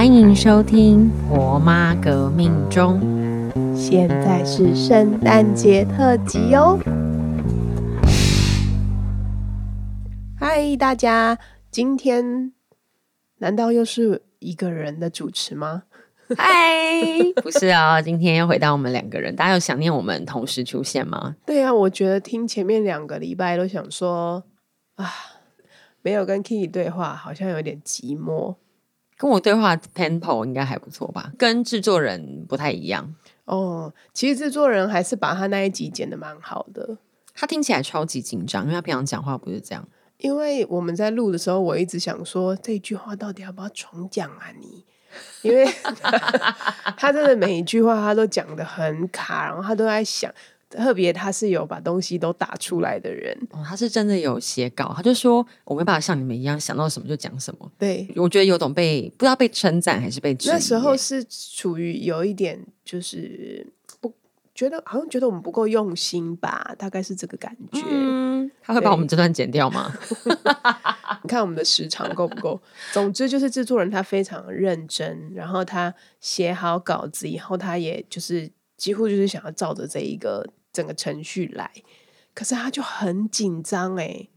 欢迎收听《婆妈革命中》。现在是圣诞节特辑哦！嗨，大家，今天难道又是一个人的主持吗？嗨，不是啊，今天又回到我们两个人。大家有想念我们同时出现吗？对啊，我觉得听前面两个礼拜都想说啊，没有跟 Kitty 对话，好像有点寂寞。跟我对话 tempo 应该还不错吧？跟制作人不太一样哦。其实制作人还是把他那一集剪的蛮好的。他听起来超级紧张，因为他平常讲话不是这样。因为我们在录的时候，我一直想说这句话到底要不要重讲啊？你，因为 他真的每一句话他都讲的很卡，然后他都在想。特别他是有把东西都打出来的人，哦，他是真的有写稿，他就说我没办法像你们一样想到什么就讲什么。对，我觉得有种被不知道被称赞还是被那时候是处于有一点就是不觉得好像觉得我们不够用心吧，大概是这个感觉。嗯，他会把我们这段剪掉吗？你看我们的时长够不够？总之就是制作人他非常认真，然后他写好稿子以后，他也就是几乎就是想要照着这一个。整个程序来，可是他就很紧张哎。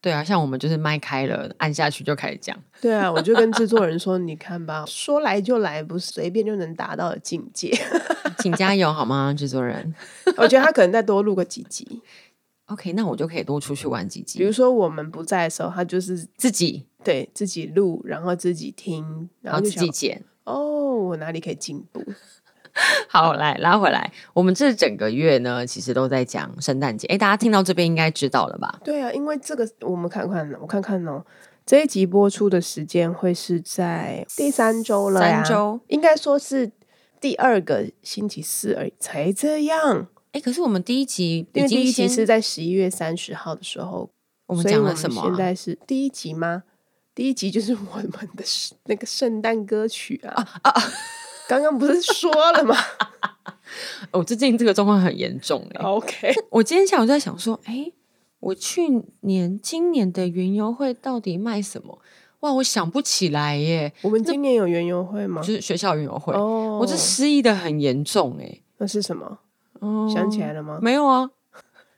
对啊，像我们就是麦开了，按下去就开始讲。对啊，我就跟制作人说：“你看吧，说来就来，不是随便就能达到的境界。”请加油好吗，制作人？我觉得他可能再多录个几集。OK，那我就可以多出去玩几集。比如说我们不在的时候，他就是自己对自己录，然后自己听，然后自己剪。哦，我哪里可以进步？好，来拉回来。我们这整个月呢，其实都在讲圣诞节。哎，大家听到这边应该知道了吧？对啊，因为这个我们看看，我看看哦，这一集播出的时间会是在第三周了三周应该说是第二个星期四而已才这样。哎，可是我们第一集，因为第一集是在十一月三十号的时候，我们讲了什么？现在是第一集吗？第一集就是我们的那个圣诞歌曲啊啊！刚刚不是说了吗？我 最近这个状况很严重哎。OK，我今天下午在想说，哎，我去年、今年的云游会到底卖什么？哇，我想不起来耶。我们今年有园游会吗？就是学校园游会。哦，我这失忆的很严重哎。那是什么？哦，想起来了吗？没有啊。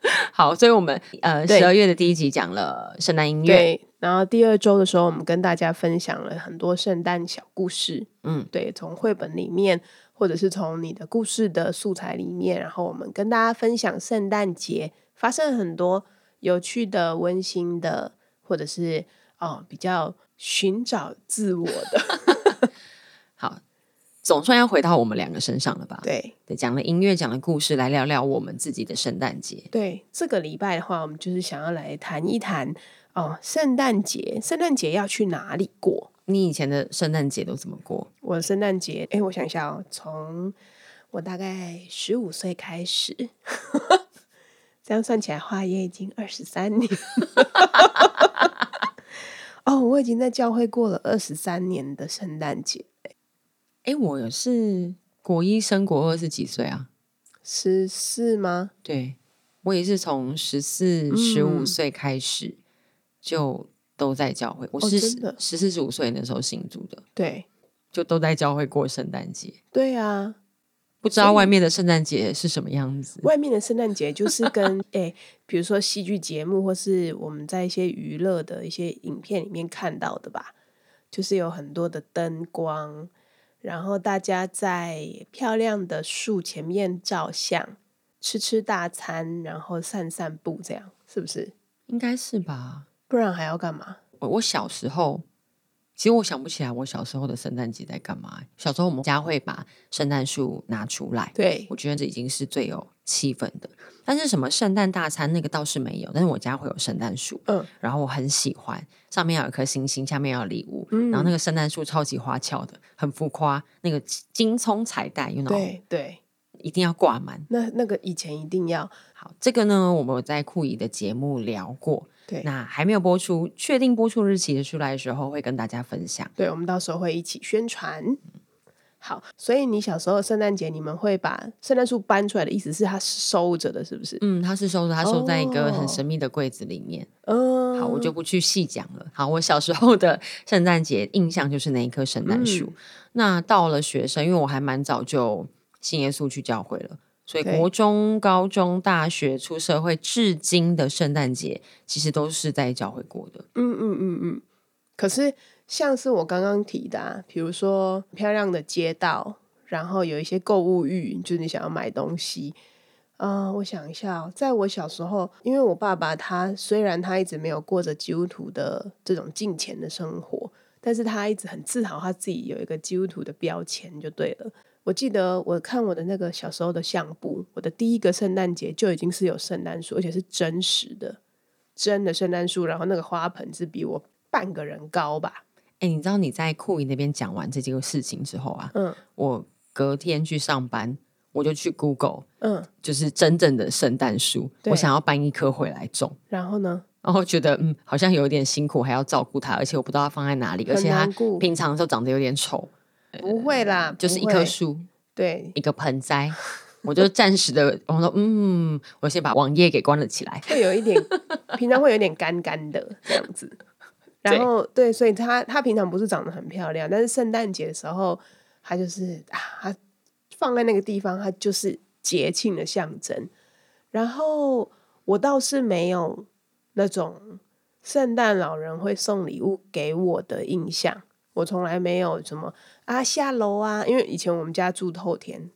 好，所以我们呃十二月的第一集讲了圣诞音乐。对。然后第二周的时候，我们跟大家分享了很多圣诞小故事。嗯，对，从绘本里面，或者是从你的故事的素材里面，然后我们跟大家分享圣诞节发生很多有趣的、温馨的，或者是哦比较寻找自我的。好，总算要回到我们两个身上了吧？对，对，讲了音乐，讲了故事，来聊聊我们自己的圣诞节。对，这个礼拜的话，我们就是想要来谈一谈。哦，圣诞节，圣诞节要去哪里过？你以前的圣诞节都怎么过？我的圣诞节，哎，我想一下哦，从我大概十五岁开始，这样算起来话也已经二十三年。哦，我已经在教会过了二十三年的圣诞节。哎，我是国一升国二是几岁啊？十四吗？对，我也是从十四、十五岁开始。就都在教会，我是十四十五岁那时候信主的，对，就都在教会过圣诞节。对啊，不知道外面的圣诞节是什么样子。外面的圣诞节就是跟诶，比如说戏剧节目，或是我们在一些娱乐的一些影片里面看到的吧，就是有很多的灯光，然后大家在漂亮的树前面照相，吃吃大餐，然后散散步，这样是不是？应该是吧。不然还要干嘛？我我小时候，其实我想不起来我小时候的圣诞节在干嘛。小时候我们家会把圣诞树拿出来，对我觉得这已经是最有气氛的。但是什么圣诞大餐那个倒是没有，但是我家会有圣诞树，嗯，然后我很喜欢，上面有一颗星星，下面有礼物，嗯然后那个圣诞树超级花俏的，很浮夸，那个金葱彩带，you know，对对，一定要挂满。那那个以前一定要好，这个呢，我们在酷姨的节目聊过。对，那还没有播出，确定播出日期的出来的时候，会跟大家分享。对，我们到时候会一起宣传。好，所以你小时候圣诞节，你们会把圣诞树搬出来的意思是它收着的，是不是？嗯，它是收着，它收在一个很神秘的柜子里面。嗯，好，我就不去细讲了。好，我小时候的圣诞节印象就是那一棵圣诞树。那到了学生，因为我还蛮早就信耶稣去教会了，所以国中、高中、大学、出社会至今的圣诞节，其实都是在教会过的。嗯嗯嗯嗯，可是。像是我刚刚提的，比如说漂亮的街道，然后有一些购物欲，就是你想要买东西。嗯，我想一下，在我小时候，因为我爸爸他虽然他一直没有过着基督徒的这种金钱的生活，但是他一直很自豪他自己有一个基督徒的标签，就对了。我记得我看我的那个小时候的相簿，我的第一个圣诞节就已经是有圣诞树，而且是真实的真的圣诞树，然后那个花盆是比我半个人高吧。哎，你知道你在库伊那边讲完这件事情之后啊，嗯，我隔天去上班，我就去 Google，嗯，就是真正的圣诞树，我想要搬一棵回来种。然后呢？然后觉得嗯，好像有点辛苦，还要照顾它，而且我不知道它放在哪里，而且它平常的时候长得有点丑。不会啦，就是一棵树，对，一个盆栽，我就暂时的，我说嗯，我先把网页给关了起来，会有一点，平常会有点干干的这样子。然 后对，所以它它平常不是长得很漂亮，但是圣诞节的时候，它就是啊，它放在那个地方，它就是节庆的象征。然后我倒是没有那种圣诞老人会送礼物给我的印象，我从来没有什么啊下楼啊，因为以前我们家住透天，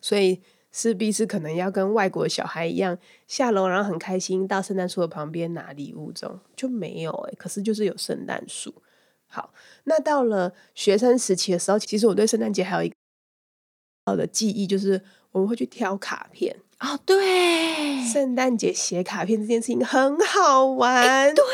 所以。势必是可能要跟外国小孩一样下楼，然后很开心到圣诞树的旁边拿礼物，这种就没有哎。可是就是有圣诞树。好，那到了学生时期的时候，其实我对圣诞节还有一个好的记忆，就是我们会去挑卡片哦。对，圣诞节写卡片这件事情很好玩。对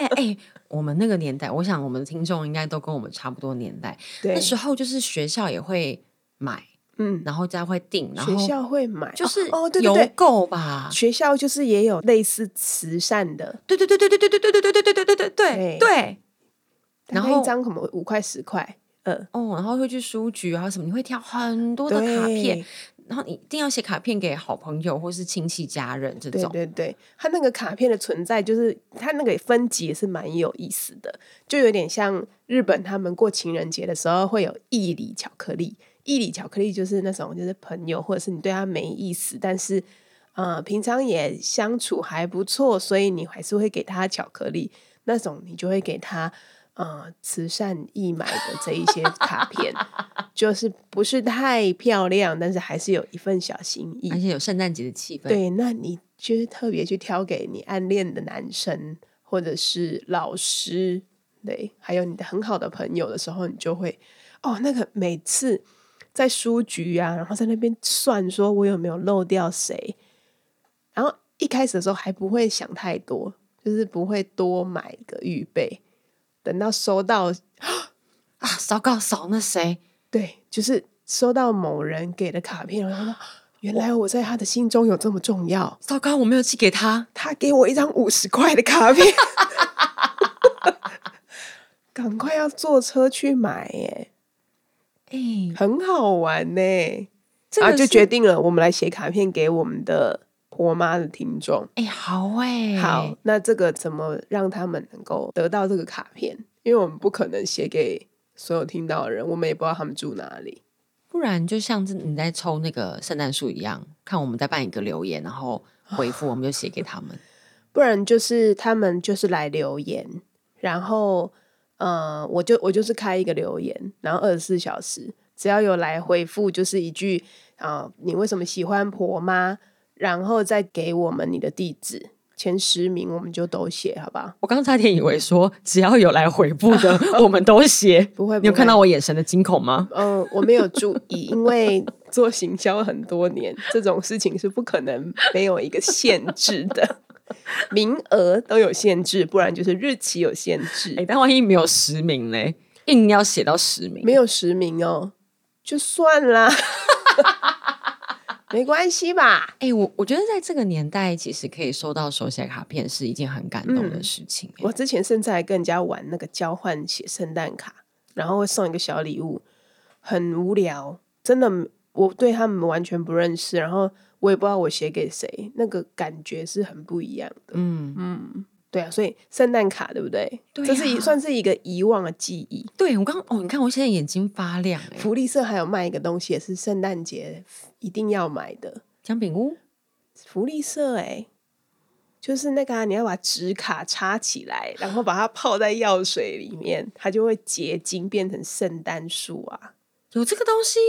耶，哎，我们那个年代，我想我们的听众应该都跟我们差不多年代。那时候就是学校也会买。嗯，然后家会订，学校会买，就是哦，对对对，邮购吧。学校就是也有类似慈善的，对对对对对对对对对对对对对对对对。然后一张可能五块十块，嗯哦，然后会去书局啊什么，你会挑很多的卡片，然后一定要写卡片给好朋友或是亲戚家人这种。对对对，他那个卡片的存在，就是他那个分级也是蛮有意思的，就有点像日本他们过情人节的时候会有义理巧克力。义理巧克力就是那种，就是朋友，或者是你对他没意思，但是呃，平常也相处还不错，所以你还是会给他巧克力。那种你就会给他呃慈善义买的这一些卡片，就是不是太漂亮，但是还是有一份小心意，而且有圣诞节的气氛。对，那你就是特别去挑给你暗恋的男生，或者是老师，对，还有你的很好的朋友的时候，你就会哦，那个每次。在书局啊，然后在那边算，说我有没有漏掉谁。然后一开始的时候还不会想太多，就是不会多买个预备。等到收到啊，糟糕，少那谁？对，就是收到某人给的卡片，然后说原来我在他的心中有这么重要。糟糕，我没有寄给他，他给我一张五十块的卡片，赶快要坐车去买耶！哎，很好玩呢，然后就决定了，我们来写卡片给我们的婆妈的听众。哎，好哎，好，那这个怎么让他们能够得到这个卡片？因为我们不可能写给所有听到的人，我们也不知道他们住哪里。不然就像是你在抽那个圣诞树一样，看我们在办一个留言，然后回复，我们就写给他们。不然就是他们就是来留言，然后。呃，我就我就是开一个留言，然后二十四小时，只要有来回复，就是一句啊，你为什么喜欢婆妈？然后再给我们你的地址，前十名我们就都写，好不好？我刚差点以为说只要有来回复的，我们都写，不会？你有看到我眼神的惊恐吗？嗯，我没有注意，因为做行销很多年，这种事情是不可能没有一个限制的。名额都有限制，不然就是日期有限制。哎，但万一没有实名嘞，硬要写到实名，没有实名哦，就算啦，没关系吧？哎，我我觉得在这个年代，其实可以收到手写卡片是一件很感动的事情。我之前甚至还跟人家玩那个交换写圣诞卡，然后会送一个小礼物。很无聊，真的，我对他们完全不认识，然后我也不知道我写给谁，那个感觉是很不一样的。嗯嗯，对啊，所以圣诞卡对不对？对，这是一算是一个遗忘的记忆。对我刚哦，你看我现在眼睛发亮。福利社还有卖一个东西，也是圣诞节一定要买的姜饼屋。福利社哎。就是那个，你要把纸卡插起来，然后把它泡在药水里面，它就会结晶变成圣诞树啊！有这个东西？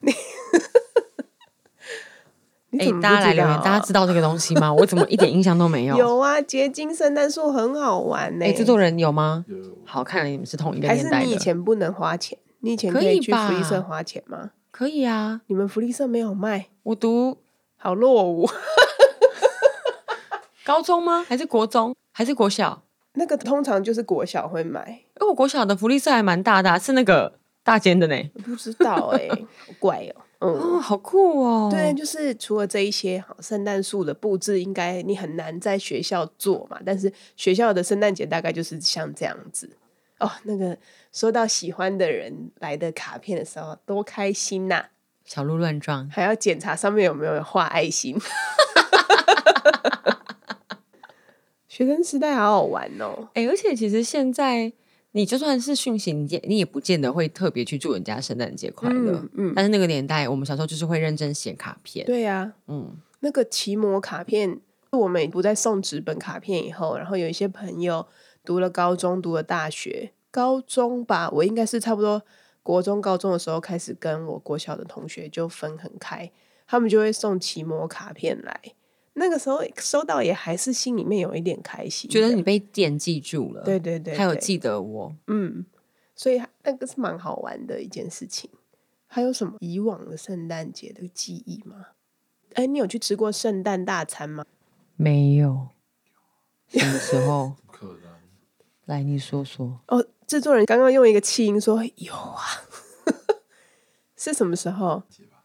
你 哎，大家来留言，大家知道这个东西吗？我怎么一点印象都没有？有啊，结晶圣诞树很好玩呢。哎，制作人有吗？有。好，看来你们是同一个年代的。还是你以前不能花钱？你以前可以去福利社花钱吗？可以啊。你们福利社没有卖？我读 好落伍。高中吗？还是国中？还是国小？那个通常就是国小会买，因为我国小的福利社还蛮大的，是那个大间的呢。不知道哎，好怪哦。嗯，好酷哦。对，就是除了这一些，好圣诞树的布置，应该你很难在学校做嘛。但是学校的圣诞节大概就是像这样子哦。那个收到喜欢的人来的卡片的时候，多开心呐！小鹿乱撞，还要检查上面有没有画爱心。学生时代好好玩哦！哎，而且其实现在你就算是讯息，你你也不见得会特别去祝人家圣诞节快乐。嗯，但是那个年代，我们小时候就是会认真写卡片。对呀，嗯，那个奇摩卡片，我们不再送纸本卡片以后，然后有一些朋友读了高中，读了大学，高中吧，我应该是差不多国中、高中的时候开始跟我国小的同学就分很开，他们就会送奇摩卡片来。那个时候收到也还是心里面有一点开心，觉得你被惦记住了。对对对，还有记得我，嗯，所以那个是蛮好玩的一件事情。还有什么以往的圣诞节的记忆吗？哎，你有去吃过圣诞大餐吗？没有。什么时候？可能。来，你说说。哦，制作人刚刚用一个气音说有啊，是什么时候？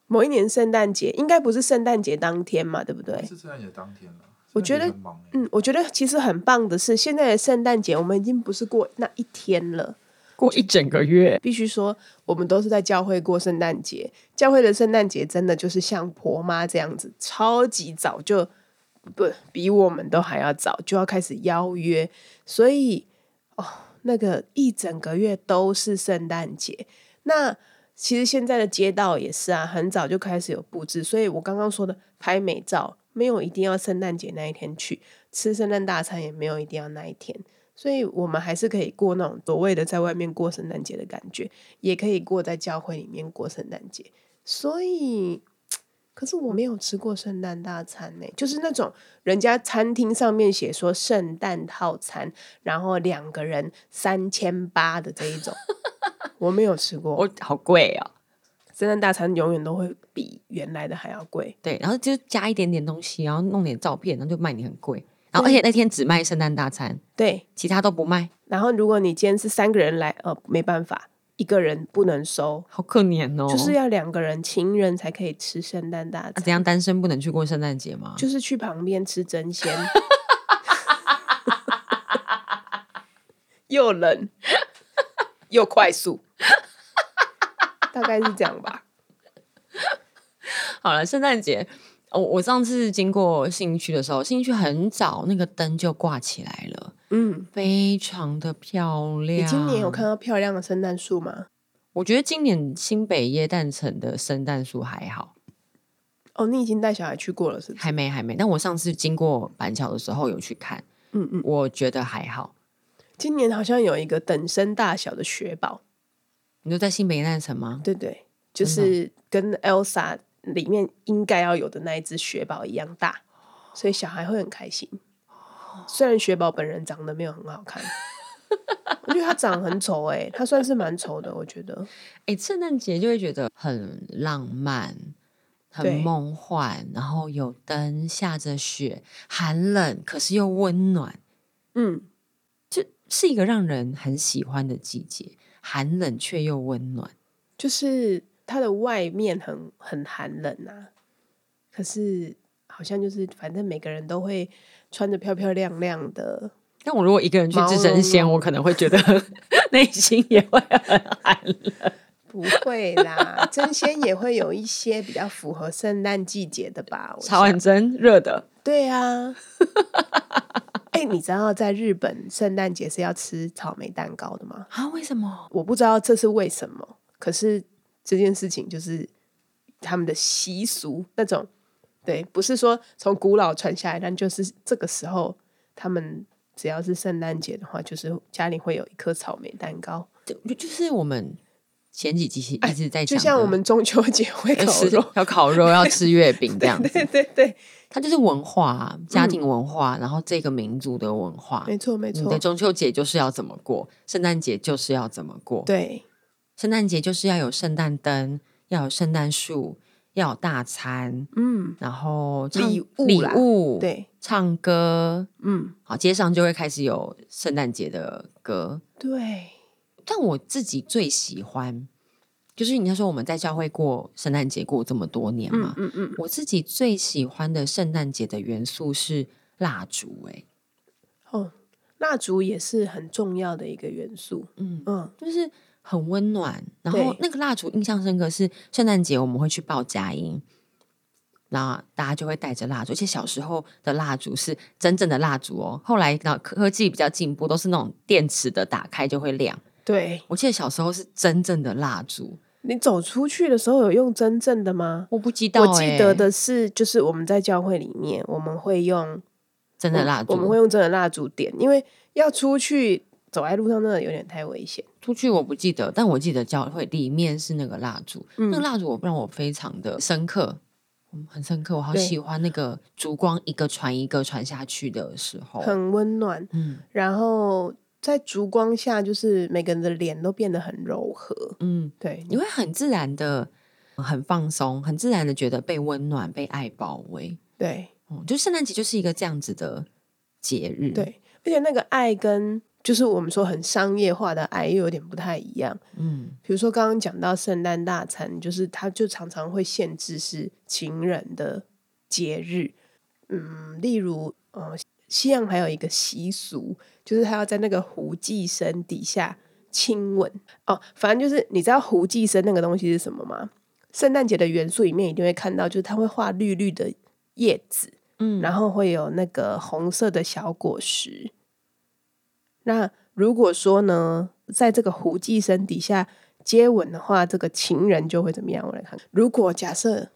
某一年圣诞节应该不是圣诞节当天嘛，对不对？是圣诞节当天了。我觉得，嗯，我觉得其实很棒的是，现在的圣诞节我们已经不是过那一天了，过一整个月。必须说，我们都是在教会过圣诞节。教会的圣诞节真的就是像婆妈这样子，超级早就不比我们都还要早，就要开始邀约。所以，哦，那个一整个月都是圣诞节。那其实现在的街道也是啊，很早就开始有布置，所以我刚刚说的拍美照，没有一定要圣诞节那一天去吃圣诞大餐，也没有一定要那一天，所以我们还是可以过那种所谓的在外面过圣诞节的感觉，也可以过在教会里面过圣诞节。所以，可是我没有吃过圣诞大餐呢，就是那种人家餐厅上面写说圣诞套餐，然后两个人三千八的这一种。我没有吃过，我好贵哦！圣诞大餐永远都会比原来的还要贵。对，然后就加一点点东西，然后弄点照片，然后就卖你很贵。然后而且那天只卖圣诞大餐，对，其他都不卖。然后如果你今天是三个人来，呃，没办法，一个人不能收，好可怜哦！就是要两个人情人才可以吃圣诞大餐。怎样单身不能去过圣诞节吗？就是去旁边吃真鲜，又冷又快速。大概是这样吧。好了，圣诞节，我我上次经过新区的时候，新区很早那个灯就挂起来了，嗯，非常的漂亮。你今年有看到漂亮的圣诞树吗？我觉得今年新北耶诞城的圣诞树还好。哦，你已经带小孩去过了是？还没，还没。但我上次经过板桥的时候有去看，嗯嗯，我觉得还好。今年好像有一个等身大小的雪宝。你就在新北耶诞城吗？对对，就是跟 Elsa 里面应该要有的那一只雪宝一样大，所以小孩会很开心。虽然雪宝本人长得没有很好看，我觉得他长很丑哎，他算是蛮丑的，我觉得。哎，圣诞节就会觉得很浪漫、很梦幻，然后有灯，下着雪，寒冷可是又温暖，嗯，就是一个让人很喜欢的季节。寒冷却又温暖，就是它的外面很很寒冷啊，可是好像就是反正每个人都会穿着漂漂亮亮的。但我如果一个人去吃真鲜，我可能会觉得 内心也会很寒冷。不会啦，真鲜也会有一些比较符合圣诞季节的吧？插完蒸热的，对啊。哎，你知道在日本圣诞节是要吃草莓蛋糕的吗？啊，为什么？我不知道这是为什么。可是这件事情就是他们的习俗，那种对，不是说从古老传下来，但就是这个时候，他们只要是圣诞节的话，就是家里会有一颗草莓蛋糕。就就是我们。前几集一直在讲，就像我们中秋节会 烤肉，要烤肉，要吃月饼这样子。对对对，它就是文化，家庭文化，然后这个民族的文化。没错没错，的中秋节就是要怎么过，圣诞节就是要怎么过。对，圣诞节就是要有圣诞灯，要有圣诞树，要有大餐，嗯，然后礼物礼物，对，唱歌，嗯，好，街上就会开始有圣诞节的歌，对。但我自己最喜欢，就是你要说我们在教会过圣诞节过这么多年嘛，嗯嗯，我自己最喜欢的圣诞节的元素是蜡烛，哎，哦，蜡烛也是很重要的一个元素，嗯嗯，就是很温暖。然后那个蜡烛印象深刻是圣诞节我们会去报佳音，那大家就会带着蜡烛，而且小时候的蜡烛是真正的蜡烛哦。后来那科技比较进步，都是那种电池的，打开就会亮。对，我记得小时候是真正的蜡烛。你走出去的时候有用真正的吗？我不知道。我记得的是，就是我们在教会里面，我们会用真的蜡烛，我们会用真的蜡烛点，因为要出去走在路上，真的有点太危险。出去我不记得，但我记得教会里面是那个蜡烛，那个蜡烛我让我非常的深刻，很深刻。我好喜欢那个烛光一个传一个传下去的时候，很温暖。嗯，然后。在烛光下，就是每个人的脸都变得很柔和。嗯，对，你会很自然的、很放松、很自然的觉得被温暖、被爱包围。对，嗯，就圣诞节就是一个这样子的节日。对，而且那个爱跟就是我们说很商业化的爱又有点不太一样。嗯，比如说刚刚讲到圣诞大餐，就是它就常常会限制是情人的节日。嗯，例如，呃。西洋还有一个习俗，就是他要在那个胡寄生底下亲吻哦。反正就是你知道胡寄生那个东西是什么吗？圣诞节的元素里面一定会看到，就是它会画绿绿的叶子，嗯，然后会有那个红色的小果实。那如果说呢，在这个胡寄生底下接吻的话，这个情人就会怎么样？我来看，如果假设。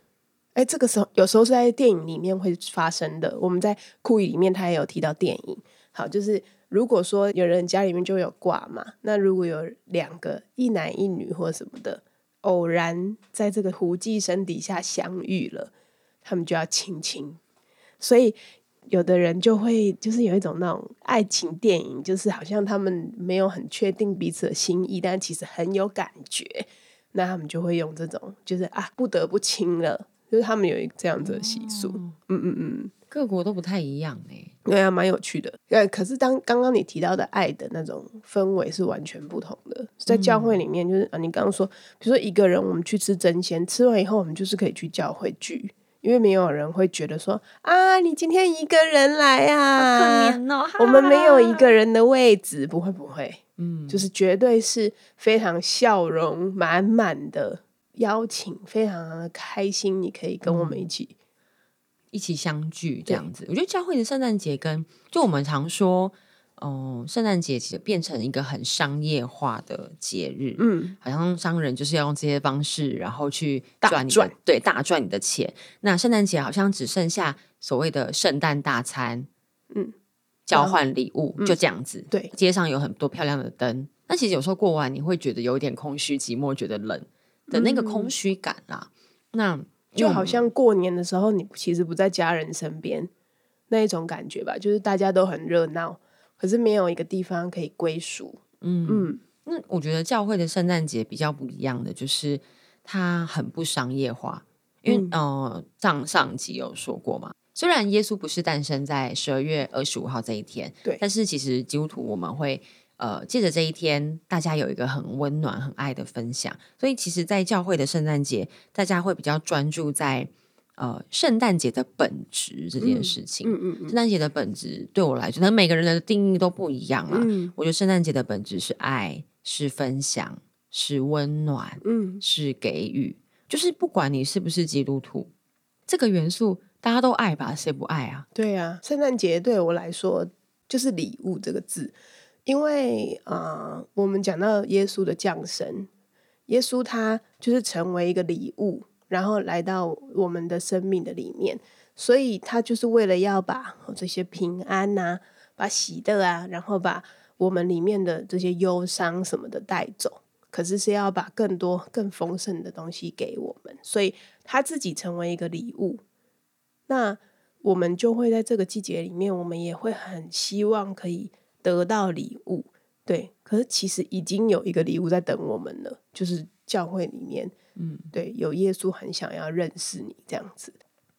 哎，这个时候有时候是在电影里面会发生的。我们在库里里面，他也有提到电影。好，就是如果说有人家里面就有挂嘛，那如果有两个一男一女或什么的，偶然在这个胡寄生底下相遇了，他们就要亲亲。所以有的人就会就是有一种那种爱情电影，就是好像他们没有很确定彼此的心意，但其实很有感觉，那他们就会用这种，就是啊，不得不亲了。就是他们有一个这样子的习俗，嗯嗯嗯，各国都不太一样哎，对啊，蛮有趣的。呃，可是当刚刚你提到的爱的那种氛围是完全不同的，在教会里面，就是啊，你刚刚说，比如说一个人，我们去吃真鲜，吃完以后，我们就是可以去教会聚，因为没有人会觉得说啊，你今天一个人来啊，可怜哦，我们没有一个人的位置，不会不会，嗯，就是绝对是非常笑容满满的。邀请非常的开心，你可以跟我们一起一起相聚这样子。我觉得教会的圣诞节跟就我们常说，哦，圣诞节其实变成一个很商业化的节日，嗯，好像商人就是要用这些方式，然后去赚赚对大赚你的钱。那圣诞节好像只剩下所谓的圣诞大餐，嗯，交换礼物就这样子。对，街上有很多漂亮的灯，但其实有时候过完你会觉得有点空虚寂寞，觉得冷。的那个空虚感啦，那就好像过年的时候，你其实不在家人身边那一种感觉吧，就是大家都很热闹，可是没有一个地方可以归属。嗯。嗯，那我觉得教会的圣诞节比较不一样的，就是它很不商业化，因为呃上上集有说过嘛，虽然耶稣不是诞生在十二月二十五号这一天，对，但是其实基督徒我们会。呃，借着这一天，大家有一个很温暖、很爱的分享，所以其实，在教会的圣诞节，大家会比较专注在呃圣诞节的本质这件事情。嗯嗯嗯。圣诞节的本质对我来说，可能每个人的定义都不一样啊。嗯。我觉得圣诞节的本质是爱，是分享，是温暖，嗯，是给予，就是不管你是不是基督徒，这个元素大家都爱吧？谁不爱啊？对啊，圣诞节对我来说就是礼物这个字，因为啊，我们讲到耶稣的降生，耶稣他就是成为一个礼物，然后来到我们的生命的里面，所以他就是为了要把这些平安呐。把喜乐啊，然后把我们里面的这些忧伤什么的带走，可是是要把更多更丰盛的东西给我们，所以他自己成为一个礼物，那我们就会在这个季节里面，我们也会很希望可以得到礼物，对。可是其实已经有一个礼物在等我们了，就是教会里面，嗯，对，有耶稣很想要认识你这样子。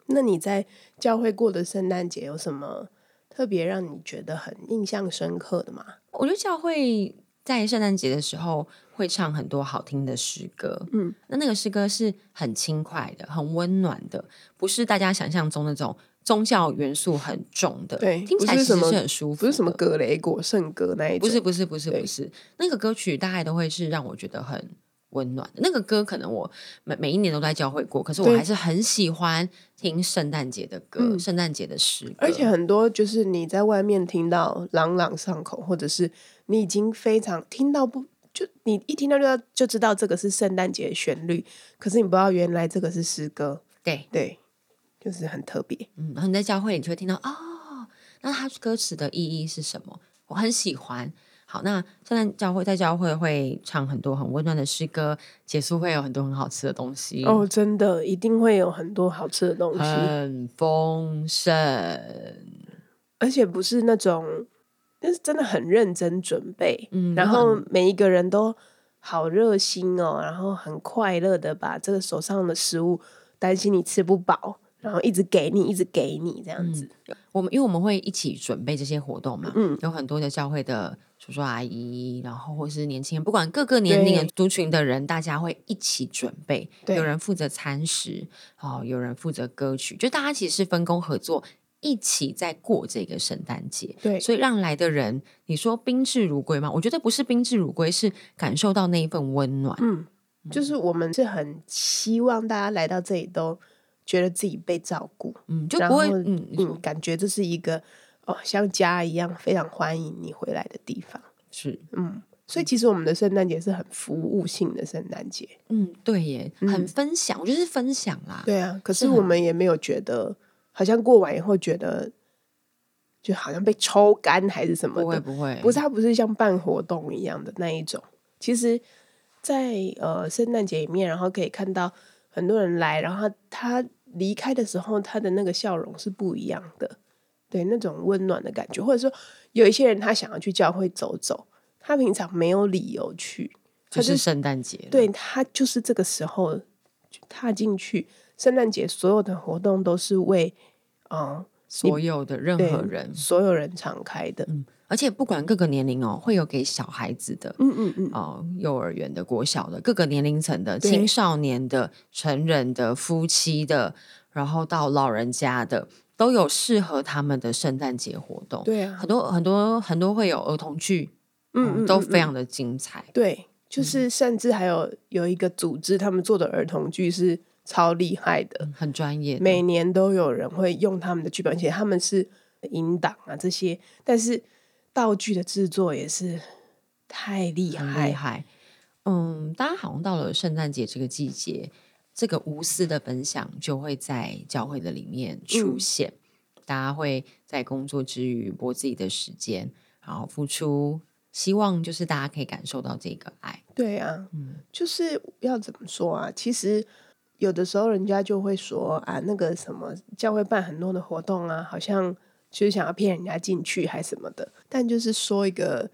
那你在教会过的圣诞节有什么？特别让你觉得很印象深刻的吗？我觉得教会在圣诞节的时候会唱很多好听的诗歌，嗯，那那个诗歌是很轻快的、很温暖的，不是大家想象中那种宗教元素很重的，对，听起来其实是很舒服，不是什么格雷果圣歌那一种，不是不是不是不是，那个歌曲大概都会是让我觉得很。温暖的那个歌，可能我每每一年都在教会过，可是我还是很喜欢听圣诞节的歌，圣诞节的诗歌。而且很多就是你在外面听到朗朗上口，或者是你已经非常听到不就你一听到就要就知道这个是圣诞节的旋律，可是你不知道原来这个是诗歌。对对，就是很特别。嗯，然后你在教会你就会听到哦，那它歌词的意义是什么？我很喜欢。好，那圣诞教会在教会会唱很多很温暖的诗歌，结束会有很多很好吃的东西哦，真的一定会有很多好吃的东西，很丰盛，而且不是那种，但是真的很认真准备，嗯，然后每一个人都好热心哦，然后很快乐的把这个手上的食物，担心你吃不饱。然后一直给你，一直给你这样子。我们因为我们会一起准备这些活动嘛，嗯，有很多的教会的叔叔阿姨，然后或是年轻人，不管各个年龄的族群的人，大家会一起准备。有人负责餐食，哦，有人负责歌曲，就大家其实是分工合作，一起在过这个圣诞节。对，所以让来的人，你说宾至如归吗？我觉得不是宾至如归，是感受到那一份温暖。嗯，就是我们是很希望大家来到这里都。觉得自己被照顾，嗯，就不会，嗯嗯，感觉这是一个哦，像家一样非常欢迎你回来的地方，是，嗯，所以其实我们的圣诞节是很服务性的圣诞节，嗯，对耶，很分享，我觉得是分享啦，对啊，可是我们也没有觉得，好像过完以后觉得，就好像被抽干还是什么的，不会不会，不是，它不是像办活动一样的那一种，其实，在呃圣诞节里面，然后可以看到。很多人来，然后他离开的时候，他的那个笑容是不一样的，对那种温暖的感觉，或者说有一些人他想要去教会走走，他平常没有理由去，就是圣诞节，对他就是这个时候踏进去，圣诞节所有的活动都是为啊所有的任何人，所有人敞开的。而且不管各个年龄哦，会有给小孩子的，嗯嗯嗯，哦，幼儿园的、国小的，各个年龄层的、青少年的、成人的、夫妻的，然后到老人家的，都有适合他们的圣诞节活动。对啊，很多很多很多会有儿童剧，嗯，都非常的精彩。对，就是甚至还有有一个组织，他们做的儿童剧是超厉害的，很专业，每年都有人会用他们的剧本，而且他们是引导啊这些，但是。道具的制作也是太厉害，厉害。嗯，大家好像到了圣诞节这个季节，这个无私的分享就会在教会的里面出现。大家会在工作之余播自己的时间，然后付出，希望就是大家可以感受到这个爱。对啊，嗯，就是要怎么说啊？其实有的时候人家就会说啊，那个什么教会办很多的活动啊，好像。就是想要骗人家进去还是什么的，但就是说一个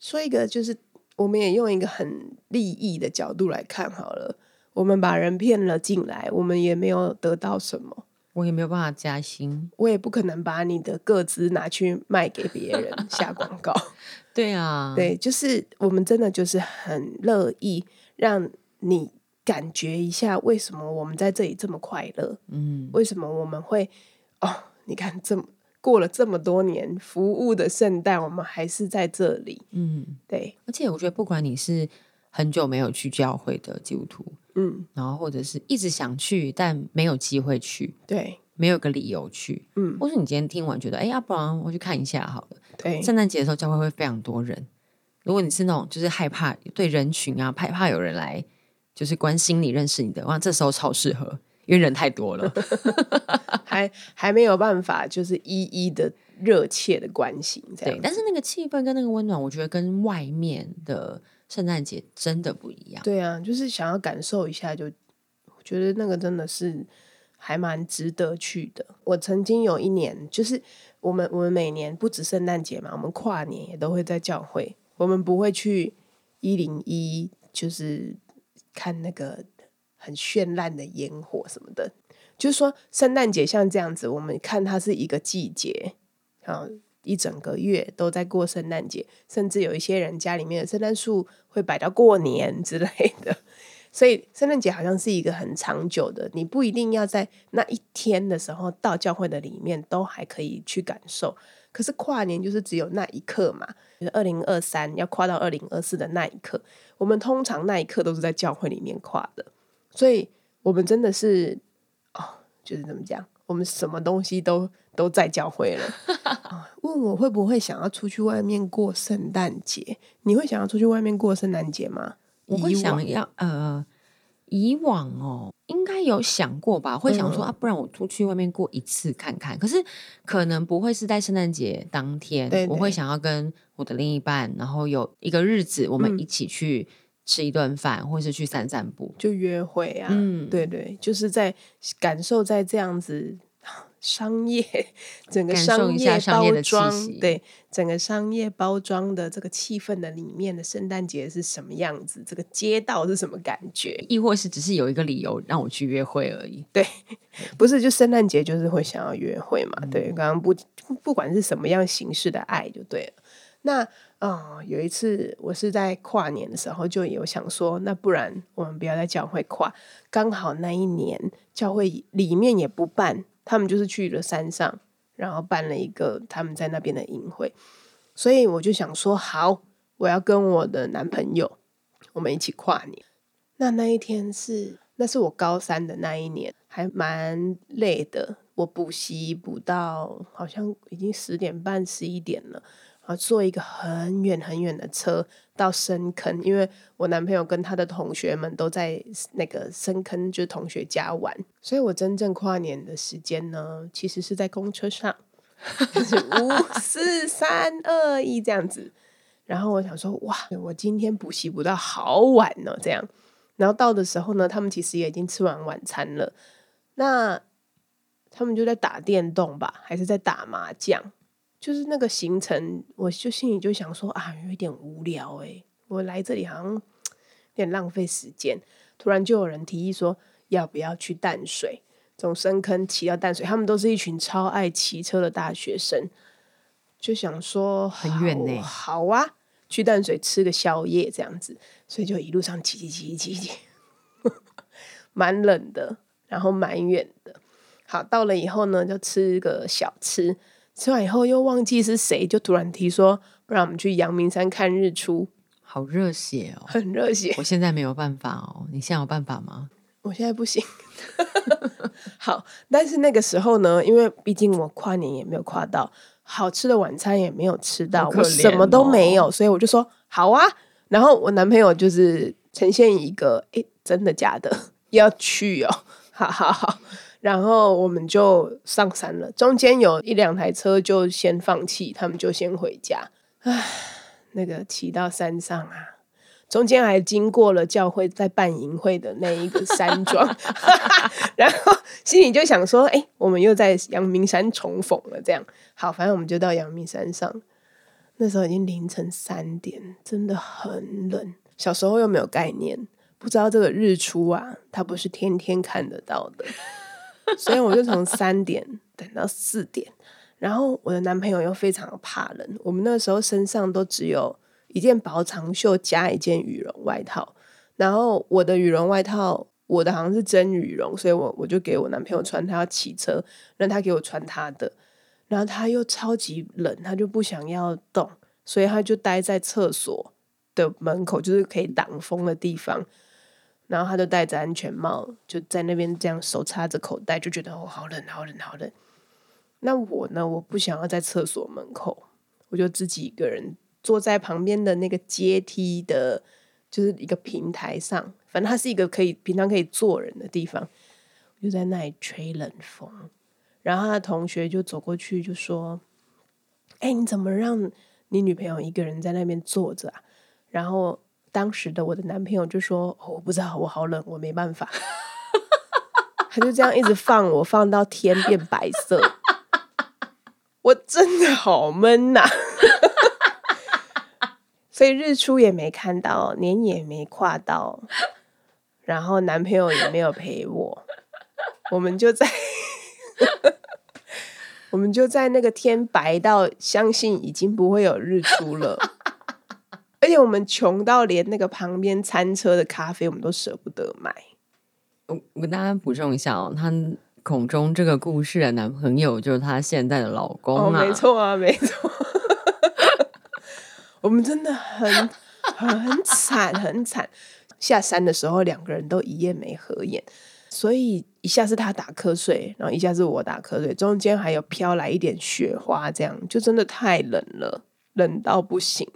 说一个，就是我们也用一个很利益的角度来看好了。我们把人骗了进来，我们也没有得到什么，我也没有办法加薪，我也不可能把你的个资拿去卖给别人 下广告。对啊，对，就是我们真的就是很乐意让你感觉一下，为什么我们在这里这么快乐？嗯，为什么我们会哦？你看这么。过了这么多年服务的圣诞，我们还是在这里。嗯，对。而且我觉得，不管你是很久没有去教会的基督徒，嗯，然后或者是一直想去但没有机会去，对，没有个理由去，嗯，或是你今天听完觉得，哎，要不然我去看一下好了，对，圣诞节的时候教会会非常多人，如果你是那种就是害怕对人群啊，害怕有人来就是关心你、认识你的，哇，这时候超适合，因为人太多了，还还没有办法就是一一的热切的关心，对，但是那个气氛跟那个温暖，我觉得跟外面的。圣诞节真的不一样，对啊，就是想要感受一下，就我觉得那个真的是还蛮值得去的。我曾经有一年，就是我们我们每年不止圣诞节嘛，我们跨年也都会在教会，我们不会去一零一，就是看那个很绚烂的烟火什么的。就是说，圣诞节像这样子，我们看它是一个季节啊。一整个月都在过圣诞节，甚至有一些人家里面的圣诞树会摆到过年之类的，所以圣诞节好像是一个很长久的。你不一定要在那一天的时候到教会的里面都还可以去感受，可是跨年就是只有那一刻嘛，就是二零二三要跨到二零二四的那一刻，我们通常那一刻都是在教会里面跨的，所以我们真的是哦，就是怎么讲，我们什么东西都。都在教会了，问我会不会想要出去外面过圣诞节？你会想要出去外面过圣诞节吗？我会想要，呃，以往哦，应该有想过吧，会想说啊，不然我出去外面过一次看看。可是可能不会是在圣诞节当天，我会想要跟我的另一半，然后有一个日子，我们一起去吃一顿饭，或是去散散步，就约会啊。嗯，对对，就是在感受在这样子。商业整个商业包装，对整个商业包装的这个气氛的里面的圣诞节是什么样子？这个街道是什么感觉？亦或是只是有一个理由让我去约会而已？对，不是就圣诞节就是会想要约会嘛？对，刚刚不不管是什么样形式的爱就对了。那啊，有一次我是在跨年的时候就有想说，那不然我们不要在教会跨，刚好那一年教会里面也不办。他们就是去了山上，然后办了一个他们在那边的营会，所以我就想说，好，我要跟我的男朋友，我们一起跨年。那那一天是，那是我高三的那一年，还蛮累的。我补习补到好像已经十点半、十一点了。啊，坐一个很远很远的车到深坑，因为我男朋友跟他的同学们都在那个深坑，就是同学家玩，所以我真正跨年的时间呢，其实是在公车上，五 四三二一这样子。然后我想说，哇，我今天补习补到好晚呢，这样。然后到的时候呢，他们其实也已经吃完晚餐了，那他们就在打电动吧，还是在打麻将？就是那个行程，我就心里就想说啊，有一点无聊诶，我来这里好像有点浪费时间。突然就有人提议说，要不要去淡水，从深坑骑到淡水？他们都是一群超爱骑车的大学生，就想说很远呢，好啊，去淡水吃个宵夜这样子。所以就一路上骑骑骑骑骑，蛮冷的，然后蛮远的。好，到了以后呢，就吃个小吃。吃完以后又忘记是谁，就突然提说，不然我们去阳明山看日出，好热血哦，很热血。我现在没有办法哦，你现在有办法吗？我现在不行。好，但是那个时候呢，因为毕竟我跨年也没有跨到，好吃的晚餐也没有吃到，我什么都没有，所以我就说好啊。然后我男朋友就是呈现一个，哎，真的假的？要去哦，好好好。然后我们就上山了，中间有一两台车就先放弃，他们就先回家。唉，那个骑到山上啊，中间还经过了教会在办营会的那一个山庄，然后心里就想说：哎，我们又在阳明山重逢了。这样好，反正我们就到阳明山上。那时候已经凌晨三点，真的很冷。小时候又没有概念，不知道这个日出啊，它不是天天看得到的。所以我就从三点等到四点，然后我的男朋友又非常怕冷，我们那时候身上都只有一件薄长袖加一件羽绒外套，然后我的羽绒外套，我的好像是真羽绒，所以我我就给我男朋友穿，他要骑车，让他给我穿他的，然后他又超级冷，他就不想要动，所以他就待在厕所的门口，就是可以挡风的地方。然后他就戴着安全帽，就在那边这样手插着口袋，就觉得哦，好冷，好冷，好冷。那我呢？我不想要在厕所门口，我就自己一个人坐在旁边的那个阶梯的，就是一个平台上。反正它是一个可以平常可以坐人的地方，就在那里吹冷风。然后他的同学就走过去就说：“哎，你怎么让你女朋友一个人在那边坐着啊？”然后。当时的我的男朋友就说：“我不知道，我好冷，我没办法。”他就这样一直放我，放到天变白色，我真的好闷呐！所以日出也没看到，年也没跨到，然后男朋友也没有陪我，我们就在，我们就在那个天白到相信已经不会有日出了。而且我们穷到连那个旁边餐车的咖啡我们都舍不得买。我我跟大家补充一下哦，他孔中这个故事的男朋友就是他现在的老公啊，没错啊，没错。我们真的很很惨，很惨。下山的时候，两个人都一夜没合眼，所以一下是他打瞌睡，然后一下是我打瞌睡，中间还有飘来一点雪花，这样就真的太冷了，冷到不行。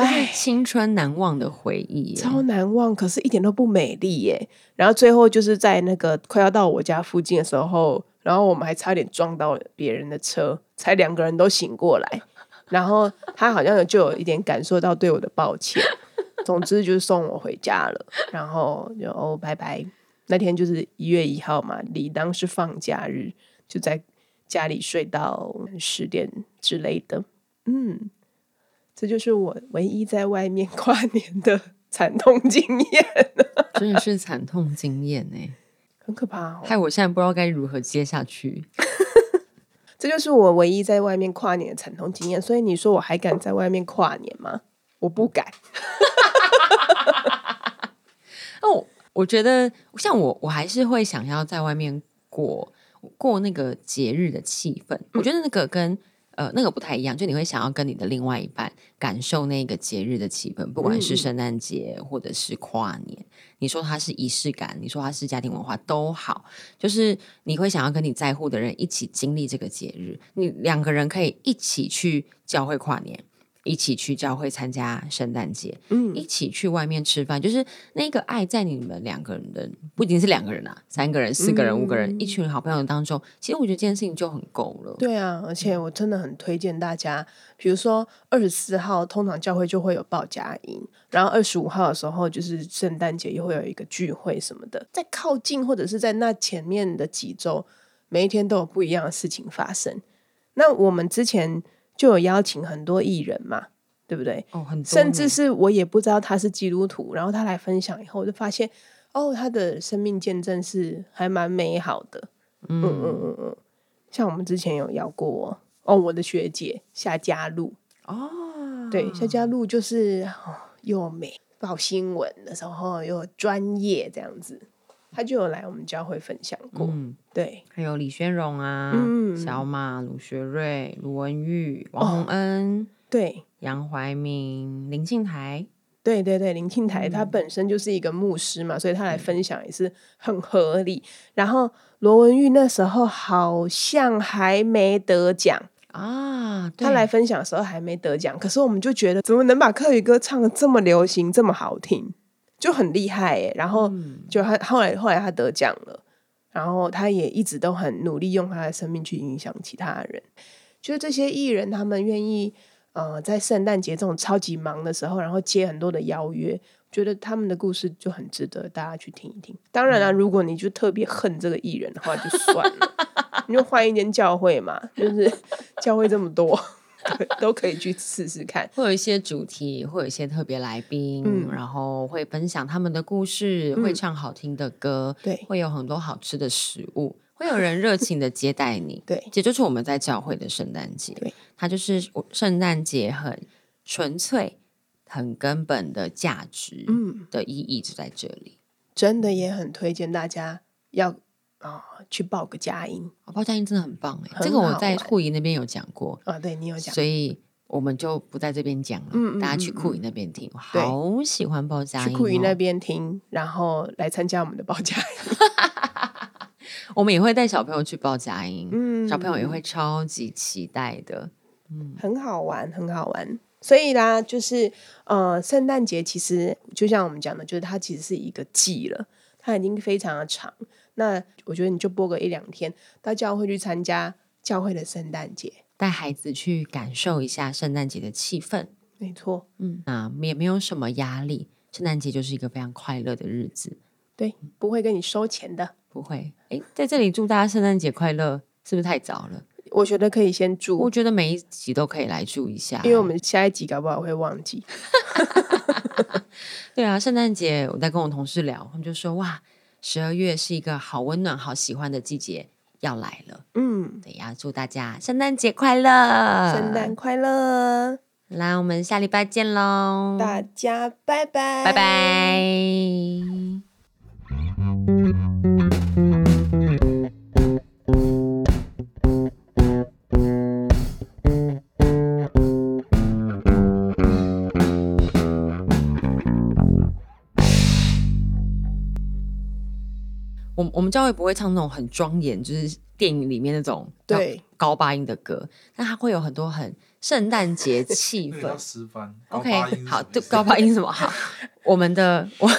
哎，青春难忘的回忆，超难忘，可是一点都不美丽耶。然后最后就是在那个快要到我家附近的时候，然后我们还差点撞到别人的车，才两个人都醒过来。然后他好像就有一点感受到对我的抱歉。总之就是送我回家了，然后就哦拜拜。那天就是一月一号嘛，理当是放假日，就在家里睡到十点之类的。嗯。这就是我唯一在外面 跨年的惨痛经验，真的是惨痛经验呢，很可怕。害我现在不知道该如何接下去。这就是我唯一在外面跨年的惨痛经验，所以你说我还敢在外面跨年吗？我不敢。哦，我觉得像我，我还是会想要在外面过过那个节日的气氛。我觉得那个跟。呃，那个不太一样，就你会想要跟你的另外一半感受那个节日的气氛，不管是圣诞节或者是跨年，你说它是仪式感，你说它是家庭文化都好，就是你会想要跟你在乎的人一起经历这个节日，你两个人可以一起去教会跨年。一起去教会参加圣诞节，嗯，一起去外面吃饭，就是那个爱在你们两个人的，不仅是两个人啊，三个人、四个人、五个人，一群好朋友当中，其实我觉得这件事情就很够了。对啊，而且我真的很推荐大家，比如说二十四号通常教会就会有报佳音，然后二十五号的时候就是圣诞节又会有一个聚会什么的，在靠近或者是在那前面的几周，每一天都有不一样的事情发生。那我们之前。就有邀请很多艺人嘛，对不对？哦，很多，甚至是我也不知道他是基督徒，然后他来分享以后，我就发现哦，他的生命见证是还蛮美好的。嗯嗯嗯嗯，像我们之前有邀过哦，我的学姐夏佳露哦，对，夏佳露就是又美，报新闻的时候又专业这样子。他就有来我们教会分享过，对，还有李宣荣啊，小马、卢学瑞、卢文玉、王洪恩，对，杨怀明、林庆台，对对对，林庆台他本身就是一个牧师嘛，所以他来分享也是很合理。然后罗文玉那时候好像还没得奖。啊，他来分享的时候还没得奖，可是我们就觉得怎么能把客语歌唱的这么流行，这么好听？就很厉害耶，然后就他后来后来他得奖了，然后他也一直都很努力用他的生命去影响其他人。就是这些艺人，他们愿意呃在圣诞节这种超级忙的时候，然后接很多的邀约，觉得他们的故事就很值得大家去听一听。当然了，如果你就特别恨这个艺人的话，就算了，你就换一间教会嘛，就是教会这么多。都可以去试试看，会有一些主题，会有一些特别来宾，然后会分享他们的故事，会唱好听的歌，对，会有很多好吃的食物，会有人热情的接待你，对，这就是我们在教会的圣诞节，对，它就是圣诞节很纯粹、很根本的价值，嗯，的意义就在这里，真的也很推荐大家要。啊，去报个佳音，报佳音真的很棒哎！这个我在库仪那边有讲过啊，对你有讲，所以我们就不在这边讲了，大家去酷影那边听。好喜欢报佳音，去酷影那边听，然后来参加我们的报佳音。我们也会带小朋友去报佳音，嗯，小朋友也会超级期待的，嗯，很好玩，很好玩。所以啦，就是呃，圣诞节其实就像我们讲的，就是它其实是一个季了，它已经非常的长。那我觉得你就播个一两天，到教会去参加教会的圣诞节。带孩子去感受一下圣诞节的气氛，没错，嗯，那也没有什么压力，圣诞节就是一个非常快乐的日子，对，不会跟你收钱的，不会。哎，在这里祝大家圣诞节快乐，是不是太早了？我觉得可以先祝，我觉得每一集都可以来祝一下，因为我们下一集搞不好会忘记。对啊，圣诞节我在跟我同事聊，他们就说哇，十二月是一个好温暖、好喜欢的季节。要来了，嗯，对呀，祝大家圣诞节快乐，圣诞快乐，来，我们下礼拜见喽，大家拜拜，拜拜。我我们教会不会唱那种很庄严，就是电影里面那种对高八音的歌，但它会有很多很圣诞节气氛。OK，好，对，高八音什么好？我们的我。